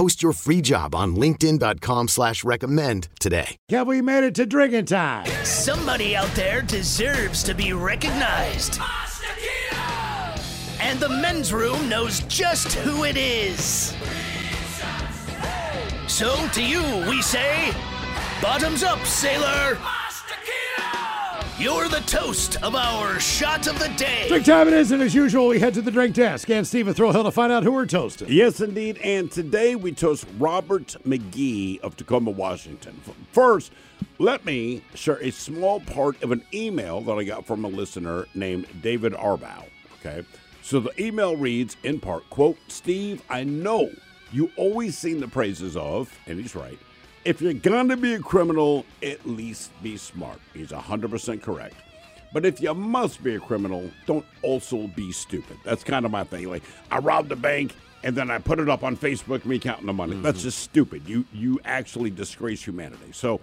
Post your free job on LinkedIn.com slash recommend today. Yeah, we made it to drinking time. Somebody out there deserves to be recognized. And the men's room knows just who it is. So to you, we say, bottoms up, sailor. You're the toast of our shot of the day. Drink time it is, and as usual, we head to the drink desk. And Stephen Throwhill to find out who we're toasting. Yes, indeed. And today we toast Robert McGee of Tacoma, Washington. First, let me share a small part of an email that I got from a listener named David Arbow. Okay. So the email reads in part, quote, Steve, I know you always sing the praises of, and he's right, if you're going to be a criminal, at least be smart. He's 100% correct. But if you must be a criminal, don't also be stupid. That's kind of my thing. Like, I robbed a bank and then I put it up on Facebook, me counting the money. That's mm-hmm. just stupid. You, you actually disgrace humanity. So,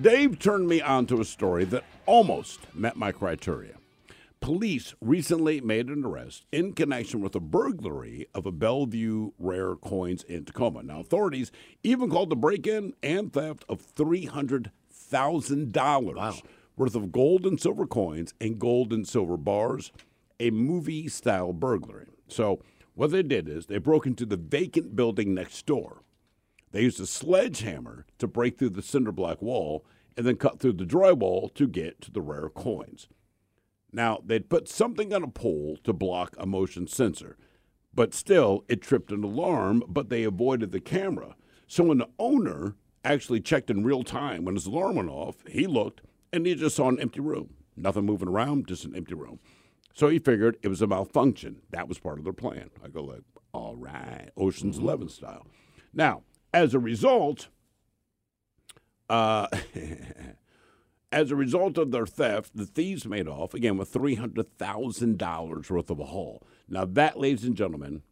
Dave turned me on to a story that almost met my criteria. Police recently made an arrest in connection with a burglary of a Bellevue Rare Coins in Tacoma. Now, authorities even called the break in and theft of $300,000 worth of gold and silver coins and gold and silver bars, a movie style burglary. So, what they did is they broke into the vacant building next door. They used a sledgehammer to break through the cinder block wall and then cut through the drywall to get to the rare coins. Now, they'd put something on a pole to block a motion sensor, but still, it tripped an alarm, but they avoided the camera. So when the owner actually checked in real time when his alarm went off, he looked and he just saw an empty room. Nothing moving around, just an empty room. So he figured it was a malfunction. That was part of their plan. I go like, all right, Ocean's Eleven style. Now, as a result, uh, as a result of their theft, the thieves made off again with three hundred thousand dollars worth of a haul. Now that, ladies and gentlemen,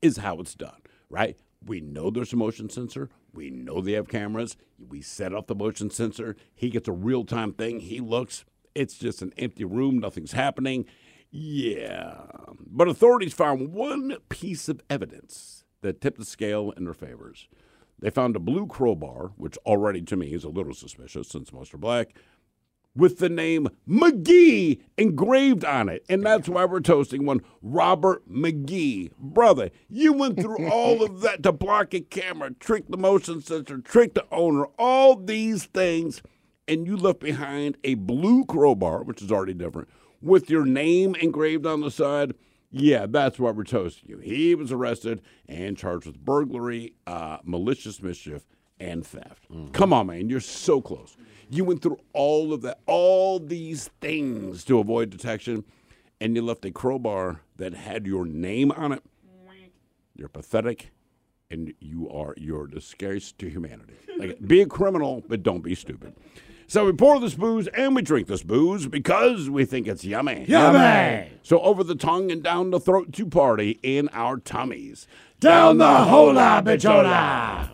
is how it's done, right? We know there's a motion sensor. We know they have cameras. We set up the motion sensor. He gets a real time thing. He looks. It's just an empty room. Nothing's happening. Yeah. But authorities found one piece of evidence that tipped the scale in their favors. They found a blue crowbar, which already to me is a little suspicious since most are black, with the name McGee engraved on it. And that's why we're toasting one Robert McGee. Brother, you went through all of that to block a camera, trick the motion sensor, trick the owner, all these things, and you left behind a blue crowbar, which is already different, with your name engraved on the side. Yeah, that's why we're toasting you. He was arrested and charged with burglary, uh, malicious mischief, and theft. Come on, man, you're so close. You went through all of that, all these things to avoid detection, and you left a crowbar that had your name on it. You're pathetic, and you are you're a disgrace to humanity. Like, be a criminal, but don't be stupid. So we pour this booze and we drink this booze because we think it's yummy. Yummy! So over the tongue and down the throat to party in our tummies. Down the hola, bichola!